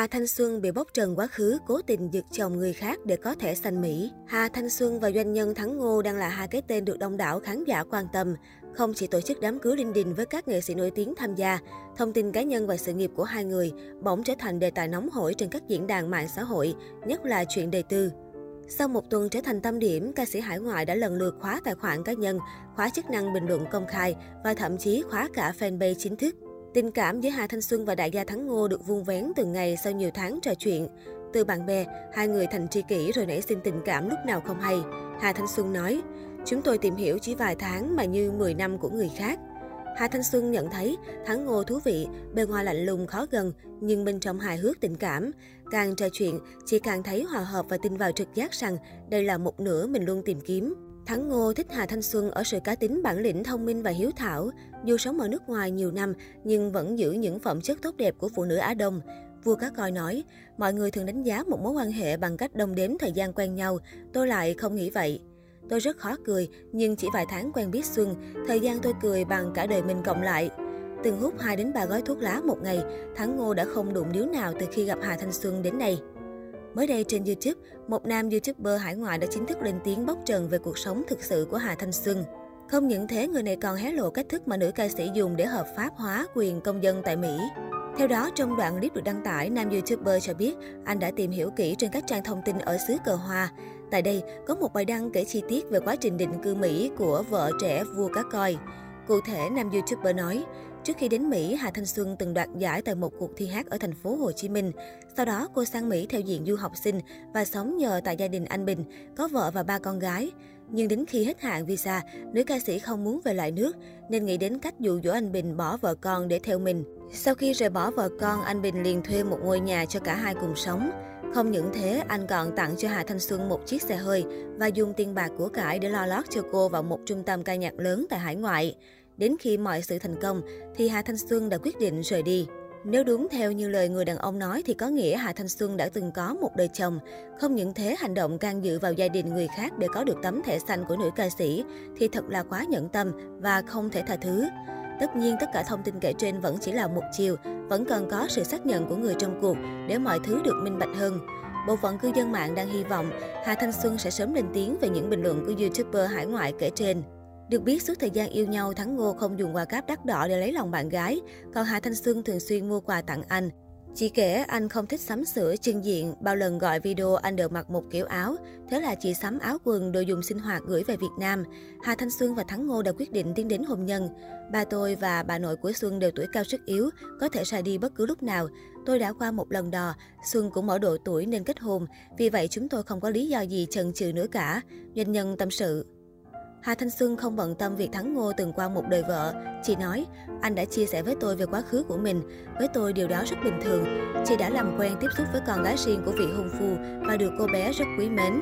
Hà Thanh Xuân bị bóc trần quá khứ, cố tình giật chồng người khác để có thể sanh Mỹ. Hà Thanh Xuân và doanh nhân Thắng Ngô đang là hai cái tên được đông đảo khán giả quan tâm. Không chỉ tổ chức đám cưới linh đình với các nghệ sĩ nổi tiếng tham gia, thông tin cá nhân và sự nghiệp của hai người bỗng trở thành đề tài nóng hổi trên các diễn đàn mạng xã hội, nhất là chuyện đời tư. Sau một tuần trở thành tâm điểm, ca sĩ hải ngoại đã lần lượt khóa tài khoản cá nhân, khóa chức năng bình luận công khai và thậm chí khóa cả fanpage chính thức. Tình cảm giữa Hà Thanh Xuân và đại gia Thắng Ngô được vuông vén từng ngày sau nhiều tháng trò chuyện. Từ bạn bè, hai người thành tri kỷ rồi nảy sinh tình cảm lúc nào không hay. Hà Thanh Xuân nói, chúng tôi tìm hiểu chỉ vài tháng mà như 10 năm của người khác. Hà Thanh Xuân nhận thấy Thắng Ngô thú vị, bề ngoài lạnh lùng khó gần, nhưng bên trong hài hước tình cảm. Càng trò chuyện, chị càng thấy hòa hợp và tin vào trực giác rằng đây là một nửa mình luôn tìm kiếm. Thắng Ngô thích Hà Thanh Xuân ở sự cá tính bản lĩnh thông minh và hiếu thảo. Dù sống ở nước ngoài nhiều năm nhưng vẫn giữ những phẩm chất tốt đẹp của phụ nữ Á Đông. Vua Cá Coi nói, mọi người thường đánh giá một mối quan hệ bằng cách đông đếm thời gian quen nhau. Tôi lại không nghĩ vậy. Tôi rất khó cười, nhưng chỉ vài tháng quen biết Xuân, thời gian tôi cười bằng cả đời mình cộng lại. Từng hút 2 đến 3 gói thuốc lá một ngày, Thắng Ngô đã không đụng điếu nào từ khi gặp Hà Thanh Xuân đến nay. Mới đây trên YouTube, một nam YouTuber hải ngoại đã chính thức lên tiếng bóc trần về cuộc sống thực sự của Hà Thanh Xuân. Không những thế, người này còn hé lộ cách thức mà nữ ca sĩ dùng để hợp pháp hóa quyền công dân tại Mỹ. Theo đó, trong đoạn clip được đăng tải, nam YouTuber cho biết anh đã tìm hiểu kỹ trên các trang thông tin ở xứ cờ hoa. Tại đây, có một bài đăng kể chi tiết về quá trình định cư Mỹ của vợ trẻ vua cá coi. Cụ thể, nam YouTuber nói, Trước khi đến Mỹ, Hà Thanh Xuân từng đoạt giải tại một cuộc thi hát ở thành phố Hồ Chí Minh. Sau đó, cô sang Mỹ theo diện du học sinh và sống nhờ tại gia đình anh Bình, có vợ và ba con gái. Nhưng đến khi hết hạn visa, nữ ca sĩ không muốn về lại nước nên nghĩ đến cách dụ dỗ anh Bình bỏ vợ con để theo mình. Sau khi rời bỏ vợ con, anh Bình liền thuê một ngôi nhà cho cả hai cùng sống. Không những thế, anh còn tặng cho Hà Thanh Xuân một chiếc xe hơi và dùng tiền bạc của cải để lo lót cho cô vào một trung tâm ca nhạc lớn tại hải ngoại. Đến khi mọi sự thành công, thì Hà Thanh Xuân đã quyết định rời đi. Nếu đúng theo như lời người đàn ông nói thì có nghĩa Hà Thanh Xuân đã từng có một đời chồng. Không những thế, hành động can dự vào gia đình người khác để có được tấm thẻ xanh của nữ ca sĩ thì thật là quá nhẫn tâm và không thể tha thứ. Tất nhiên, tất cả thông tin kể trên vẫn chỉ là một chiều, vẫn cần có sự xác nhận của người trong cuộc để mọi thứ được minh bạch hơn. Bộ phận cư dân mạng đang hy vọng Hà Thanh Xuân sẽ sớm lên tiếng về những bình luận của YouTuber hải ngoại kể trên. Được biết, suốt thời gian yêu nhau, Thắng Ngô không dùng quà cáp đắt đỏ để lấy lòng bạn gái, còn Hà Thanh Xuân thường xuyên mua quà tặng anh. Chỉ kể anh không thích sắm sửa chân diện, bao lần gọi video anh đều mặc một kiểu áo, thế là chị sắm áo quần, đồ dùng sinh hoạt gửi về Việt Nam. Hà Thanh Xuân và Thắng Ngô đã quyết định tiến đến hôn nhân. Ba tôi và bà nội của Xuân đều tuổi cao sức yếu, có thể ra đi bất cứ lúc nào. Tôi đã qua một lần đò, Xuân cũng ở độ tuổi nên kết hôn, vì vậy chúng tôi không có lý do gì chần chừ nữa cả. Doanh nhân tâm sự. Hà Thanh Xuân không bận tâm việc Thắng Ngô từng qua một đời vợ. Chị nói, anh đã chia sẻ với tôi về quá khứ của mình. Với tôi điều đó rất bình thường. Chị đã làm quen tiếp xúc với con gái riêng của vị hôn phu và được cô bé rất quý mến.